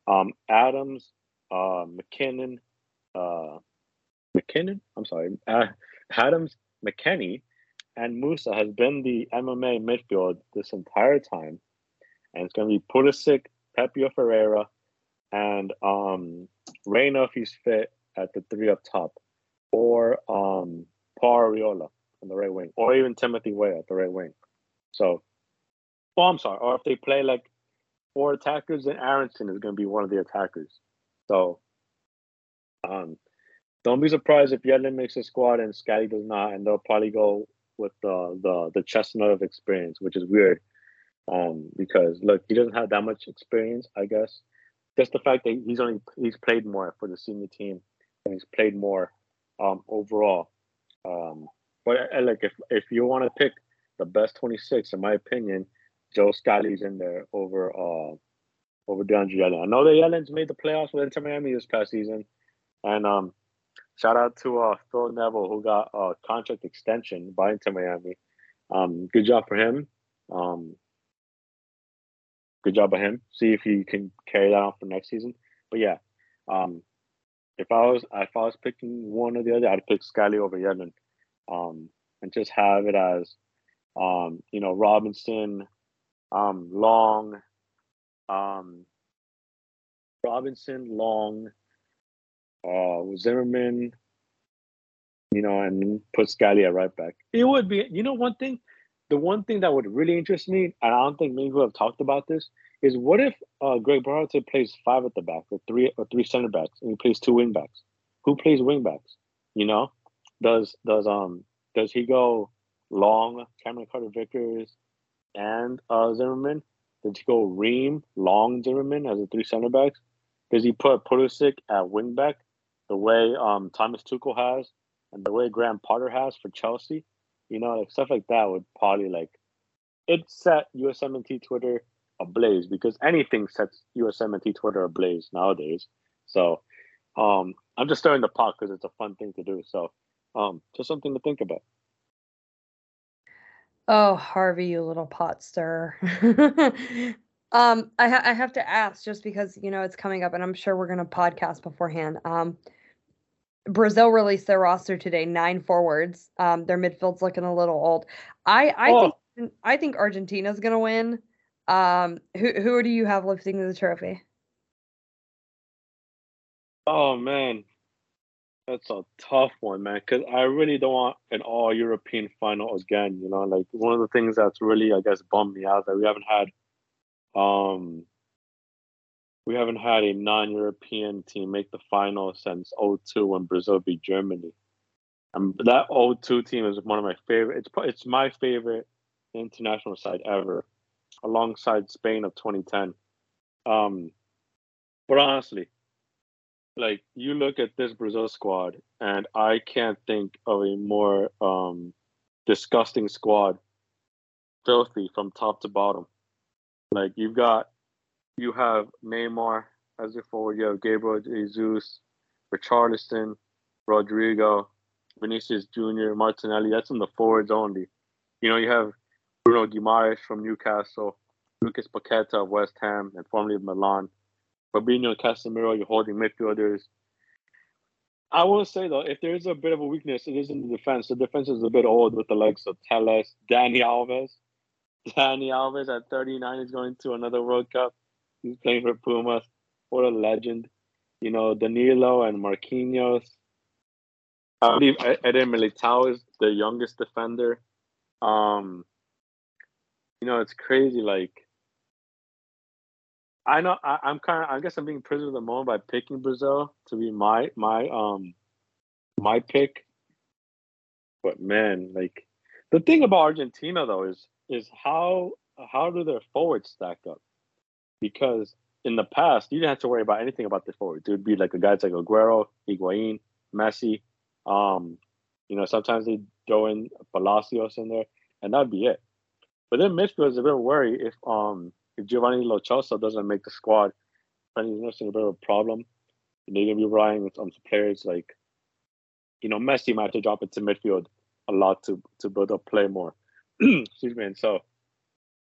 Um, Adams, uh, McKinnon, uh, McKinnon. I'm sorry, uh, Adams, McKennie, and Musah has been the MMA midfield this entire time, and it's going to be Pulisic, Pepi Ferreira, and um, Reyna if he's fit at the three up top, or um, Paul Arriola on the right wing, or even Timothy Weah at the right wing. So, oh, I'm sorry, or if they play like four attackers, then Aaronson is going to be one of the attackers. So, um, don't be surprised if Yedlin makes a squad and Scally does not, and they'll probably go with the the the chestnut of experience, which is weird. Um, because look, he doesn't have that much experience, I guess. Just the fact that he's only he's played more for the senior team and he's played more um overall. Um, but uh, like if if you want to pick the best 26, in my opinion, Joe Scally's in there over uh over DeAndre Yedlin. I know that Yedlin's made the playoffs with Inter Miami this past season, and um Shout out to uh, Phil Neville who got a contract extension by Inter Miami. Um, good job for him. Um, good job by him. See if he can carry that on for next season. But yeah, um, if I was if I was picking one or the other, I'd pick Scally over Yedlin, um, and just have it as, um, you know, Robinson, um, Long, um, Robinson, Long, uh, Zimmerman, you know, and put Scally at right back. It would be, you know, one thing, the one thing that would really interest me, and I don't think many people have talked about this, is what if uh, Greg Berhalter plays five at the back or three or three center backs and he plays two wing backs? Who plays wing backs? You know, does does um does he go long Cameron Carter Vickers and uh, Zimmerman? Does he go Ream, Long, Zimmerman as the three center backs? Does he put Pulisic at wing back the way um, Thomas Tuchel has and the way Graham Potter has for Chelsea, you know, like stuff like that would probably like it set USMNT Twitter ablaze because anything sets USMNT Twitter ablaze nowadays. So um, I'm just stirring the pot because it's a fun thing to do. So um, just something to think about. Oh, Harvey, you little pot stirrer. um, I, ha- I have to ask just because you know it's coming up, and I'm sure we're gonna podcast beforehand. Um, Brazil released their roster today, nine forwards. Um, their midfield's looking a little old. I I oh. think I think Argentina's gonna win. Um, who who do you have lifting the trophy? Oh man, that's a tough one, man. Because I really don't want an all European final again. You know, like one of the things that's really, I guess, bummed me out that we haven't had, um, we haven't had a non-European team make the final since 02 when Brazil beat Germany. And that 02 team is one of my favorite. It's it's my favorite international side ever, alongside Spain of 2010. Um, but honestly, like you look at this Brazil squad, and I can't think of a more um, disgusting squad, filthy from top to bottom. Like you've got you have Neymar as your forward. You have Gabriel Jesus, Richarlison, Rodrygo, Vinicius Jr., Martinelli. That's in the forwards only. You know, you have Bruno Guimaraes from Newcastle, Lucas Paqueta of West Ham and formerly of Milan, Fabinho Casemiro, you're holding midfielders. I will say though, if there is a bit of a weakness, it is in the defense. The defense is a bit old with the likes of Telles, Dani Alves. Dani Alves at 39 is going to another World Cup. He's playing for Pumas. What a legend. You know, Danilo and Marquinhos. I believe Eder Militao is the youngest defender. Um, you know, it's crazy. Like, I know I, am kind of. I guess I'm being prisoner of the moment by picking Brazil to be my my um my pick. But man, like the thing about Argentina though is is how how do their forwards stack up? Because in the past, you didn't have to worry about anything about the forwards. It would be like a guys like Aguero, Higuain, Messi. Um, you know, sometimes they throw in Palacios in there, and that'd be it. But then midfield is a bit of a worry if um if Giovanni Lo Celso doesn't make the squad, then he's noticing a bit of a problem. And they're gonna be relying on some players like, you know, Messi might have to drop into midfield a lot to to build up play more. Excuse me. And so,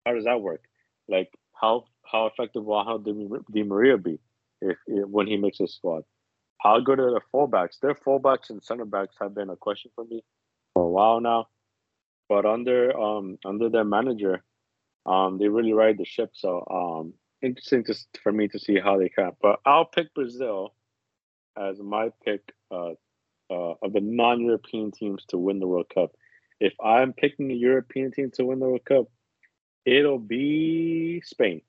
how does that work? Like, how how effective will how Di Maria be if, if when he makes his squad? How good are the fullbacks? Their fullbacks and center backs have been a question for me for a while now. But under um under their manager, um they really ride the ship. So um interesting to, for me to see how they can. But I'll pick Brazil as my pick uh, uh, of the non-European teams to win the World Cup. If I'm picking a European team to win the World Cup, it'll be Spain.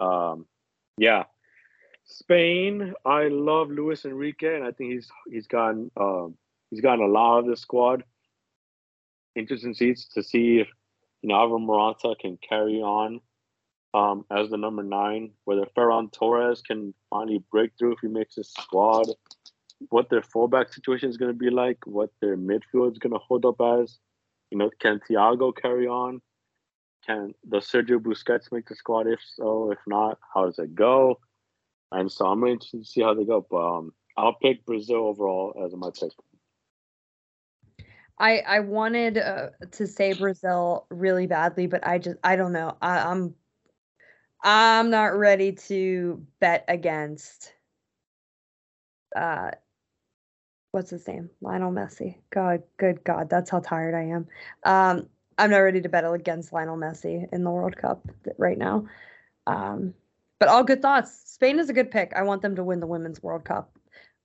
Um, yeah, Spain. I love Luis Enrique, and I think he's he's gotten um, he's gotten a lot of the squad. Interesting seats to see if you know Alvaro Morata can carry on um, as the number nine. Whether Ferran Torres can finally break through if he makes his squad. What their fullback situation is going to be like. What their midfield is going to hold up as. You know, can Thiago carry on? Can does Sergio Busquets make the squad? If so, if not, how does it go? And so I'm interested to see how they go. But um, I'll pick Brazil overall as my pick. I I wanted uh, to say Brazil really badly, but I just I don't know. I, I'm I'm not ready to bet against. Uh, what's his name? Lionel Messi. God, good God, that's how tired I am. Um, I'm not ready to bet against Lionel Messi in the World Cup right now. Um, but all good thoughts. Spain is a good pick. I want them to win the Women's World Cup.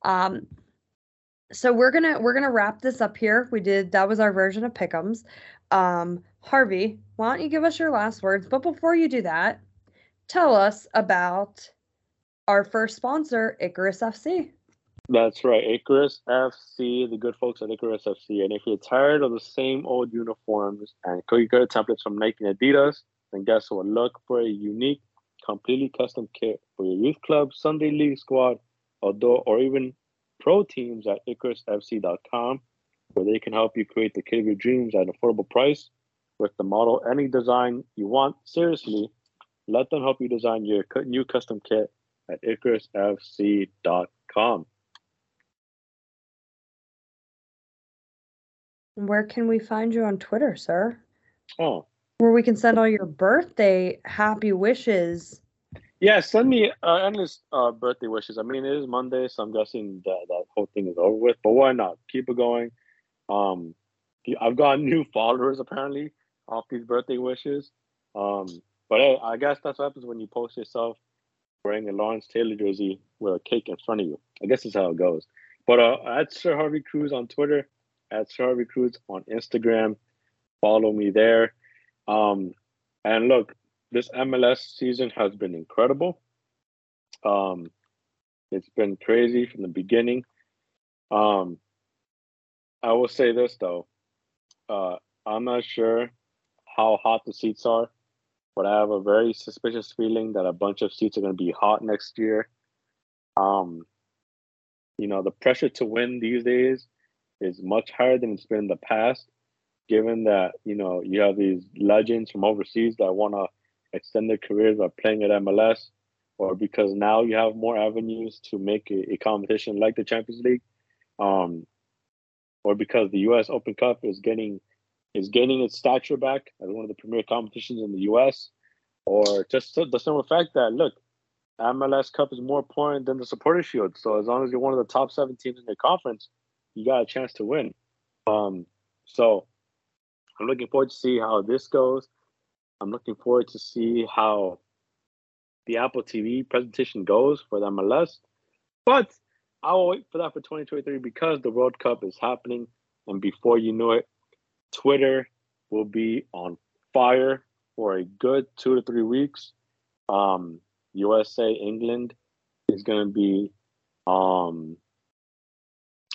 Um, so we're gonna we're gonna wrap this up here. We did that was our version of Pickums. Um, Harvey, why don't you give us your last words? But before you do that, tell us about our first sponsor, Icarus FC. That's right, Icarus FC, the good folks at Icarus FC. And if you're tired of the same old uniforms and cookie cutter templates from Nike and Adidas, then guess what? Look for a unique, completely custom kit for your youth club, Sunday league squad, outdoor, or even pro teams at IcarusFC.com, where they can help you create the kit of your dreams at an affordable price with the model any design you want. Seriously, let them help you design your new custom kit at IcarusFC.com. Where can we find you on Twitter, sir? Oh. Where we can send all your birthday happy wishes. Yeah, send me uh, endless uh, birthday wishes. I mean, it is Monday, so I'm guessing that that whole thing is over with. But why not? Keep it going. Um, I've got new followers apparently off these birthday wishes. Um, but hey, I guess that's what happens when you post yourself wearing a Lawrence Taylor jersey with a cake in front of you. I guess that's how it goes. But uh, at Sir Harvey Cruz on Twitter, at Star Recruits on Instagram. Follow me there. Um, and look, this MLS season has been incredible. Um, it's been crazy from the beginning. Um, I will say this though, uh, I'm not sure how hot the seats are, but I have a very suspicious feeling that a bunch of seats are going to be hot next year. Um, you know, the pressure to win these days is much higher than it's been in the past, given that, you know, you have these legends from overseas that want to extend their careers by playing at MLS, or because now you have more avenues to make a, a competition like the Champions League, um, or because the U.S. Open Cup is getting is gaining its stature back as one of the premier competitions in the U.S., or just the simple fact that look, MLS Cup is more important than the Supporter Shield. So as long as you're one of the top seven teams in your conference, you got a chance to win. Um, so I'm looking forward to see how this goes. I'm looking forward to see how the Apple TV presentation goes for the MLS. But I'll wait for that for 2023 because the World Cup is happening, and before you know it, Twitter will be on fire for a good two to three weeks. Um, USA England is going to be um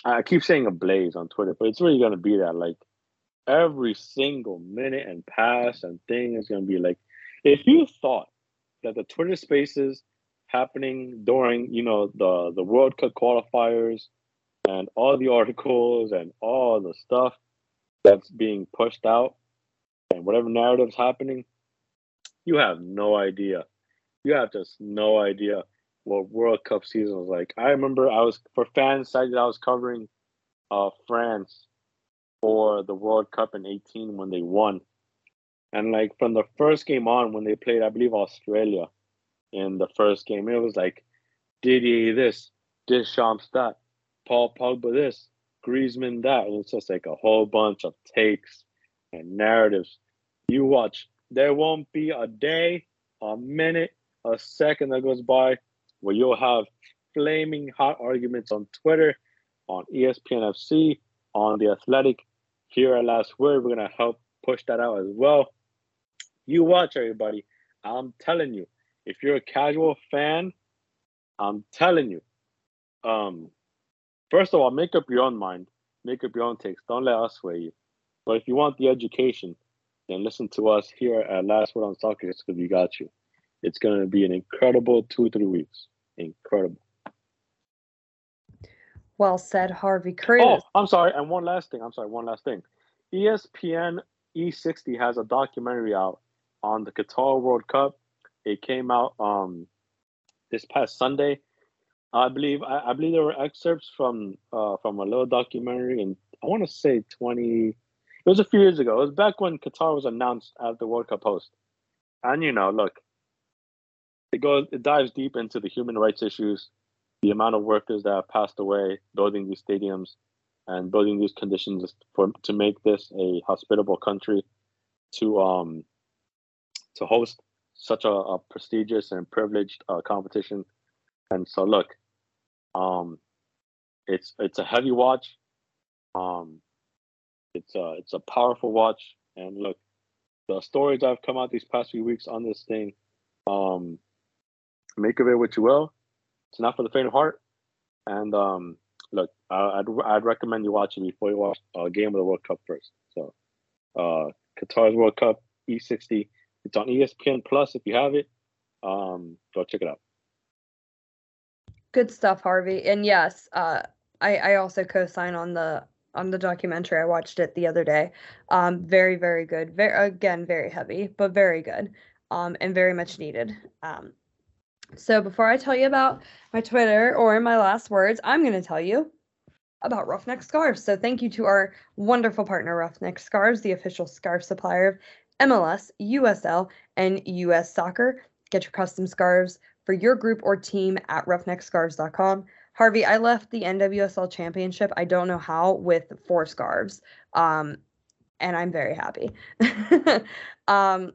I keep saying ablaze on Twitter, but it's really gonna be that. Like every single minute and pass and thing is gonna be like if you thought that the Twitter spaces happening during, you know, the the World Cup qualifiers and all the articles and all the stuff that's being pushed out and whatever narrative's happening, you have no idea. You have just no idea what World Cup season was like. I remember I was for fans sites I was covering uh, France for the World Cup in 18 when they won. And like from the first game on when they played, I believe Australia in the first game, it was like Didier this, Deschamps that, Paul Pogba this, Griezmann that. And it's just like a whole bunch of takes and narratives. You watch, there won't be a day, a minute, a second that goes by where you'll have flaming hot arguments on Twitter, on ESPN FC, on The Athletic. Here at Last Word, we're going to help push that out as well. You watch, everybody. I'm telling you, if you're a casual fan, I'm telling you, um, first of all, make up your own mind, make up your own takes. Don't let us sway you. But if you want the education, then listen to us here at Last Word on Soccer because we got you. It's going to be an incredible two, three weeks. Incredible. Well said, Harvey Cruz. Oh, I'm sorry. And one last thing. I'm sorry. One last thing. ESPN E60 has a documentary out on the Qatar World Cup. It came out um this past Sunday. I believe I, I believe there were excerpts from uh from a little documentary and I want to say 20 it was a few years ago. It was back when Qatar was announced as the World Cup host. And you know, look, it goes it dives deep into the human rights issues, the amount of workers that have passed away building these stadiums and building these conditions for to make this a hospitable country to um to host such a, a prestigious and privileged uh, competition. And so look, um it's it's a heavy watch. Um it's a it's a powerful watch and look the stories I've come out these past few weeks on this thing um make of it what you will. It's not for the faint of heart. And um, look, I'd I'd recommend you watch it before you watch a uh, game of the World Cup first. So, uh, Qatar's World Cup E60. It's on ESPN Plus if you have it. Um, go check it out. Good stuff, Harvey. And yes, uh, I I also co-sign on the on the documentary. I watched it the other day. Um, very very good. Very again very heavy, but very good. Um, and very much needed. Um, so before I tell you about my Twitter or my last words, I'm going to tell you about Roughneck Scarves. So thank you to our wonderful partner, Roughneck Scarves, the official scarf supplier of MLS, USL, and US Soccer. Get your custom scarves for your group or team at roughneckscarves.com. Harvey, I left the NWSL championship. I don't know how with four scarves. Um, and I'm very happy. um,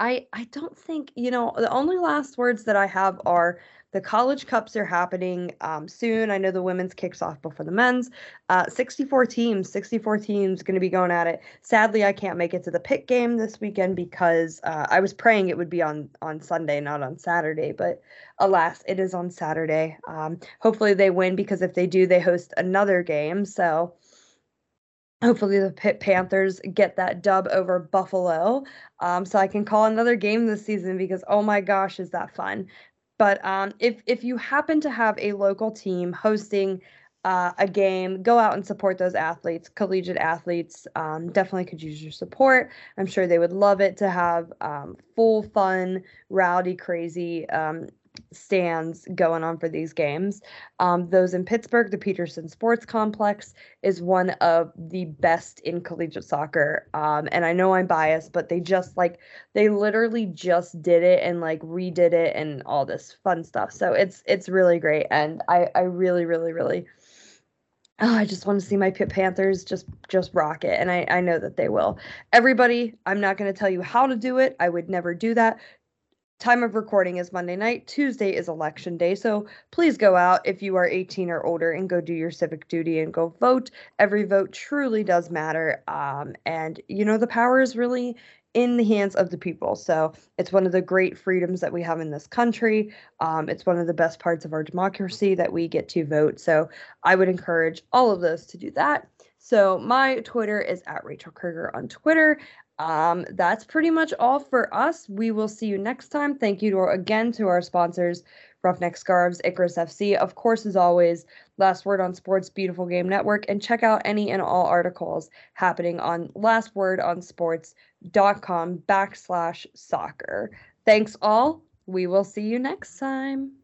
I I don't think you know the only last words that I have are the college cups are happening um, soon. I know the women's kicks off before the men's. Uh, 64 teams, 64 teams going to be going at it. Sadly, I can't make it to the Pitt game this weekend because uh, I was praying it would be on on Sunday, not on Saturday. But alas, it is on Saturday. Um, hopefully they win because if they do, they host another game. So hopefully the Pitt Panthers get that dub over Buffalo. Um, so I can call another game this season because oh my gosh, is that fun. But um, if if you happen to have a local team hosting uh, a game, go out and support those athletes, collegiate athletes. Um, definitely could use your support. I'm sure they would love it to have um, full, fun, rowdy, crazy um, stands going on for these games. Um, those in Pittsburgh, the Peterson Sports Complex is one of the best in collegiate soccer. Um, and I know I'm biased, but they just like they literally just did it and like redid it and all this fun stuff. So it's it's really great, and I I really really really. Oh, I just want to see my Pitt Panthers just just rock it, and I I know that they will. Everybody, I'm not going to tell you how to do it. I would never do that time of recording is Monday night. Tuesday is election day. So please go out if you are 18 or older and go do your civic duty and go vote. Every vote truly does matter. Um, and, you know, the power is really in the hands of the people. So it's one of the great freedoms that we have in this country. Um, it's one of the best parts of our democracy that we get to vote. So I would encourage all of those to do that. So my Twitter is at Rachel Kruger on Twitter. Um, that's pretty much all for us. We will see you next time. Thank you to, again to our sponsors, Roughneck Scarves, Icarus FC. Of course, as always, Last Word on Sports, Beautiful Game Network, and check out any and all articles happening on lastwordonsports.com backslash soccer. Thanks all. We will see you next time.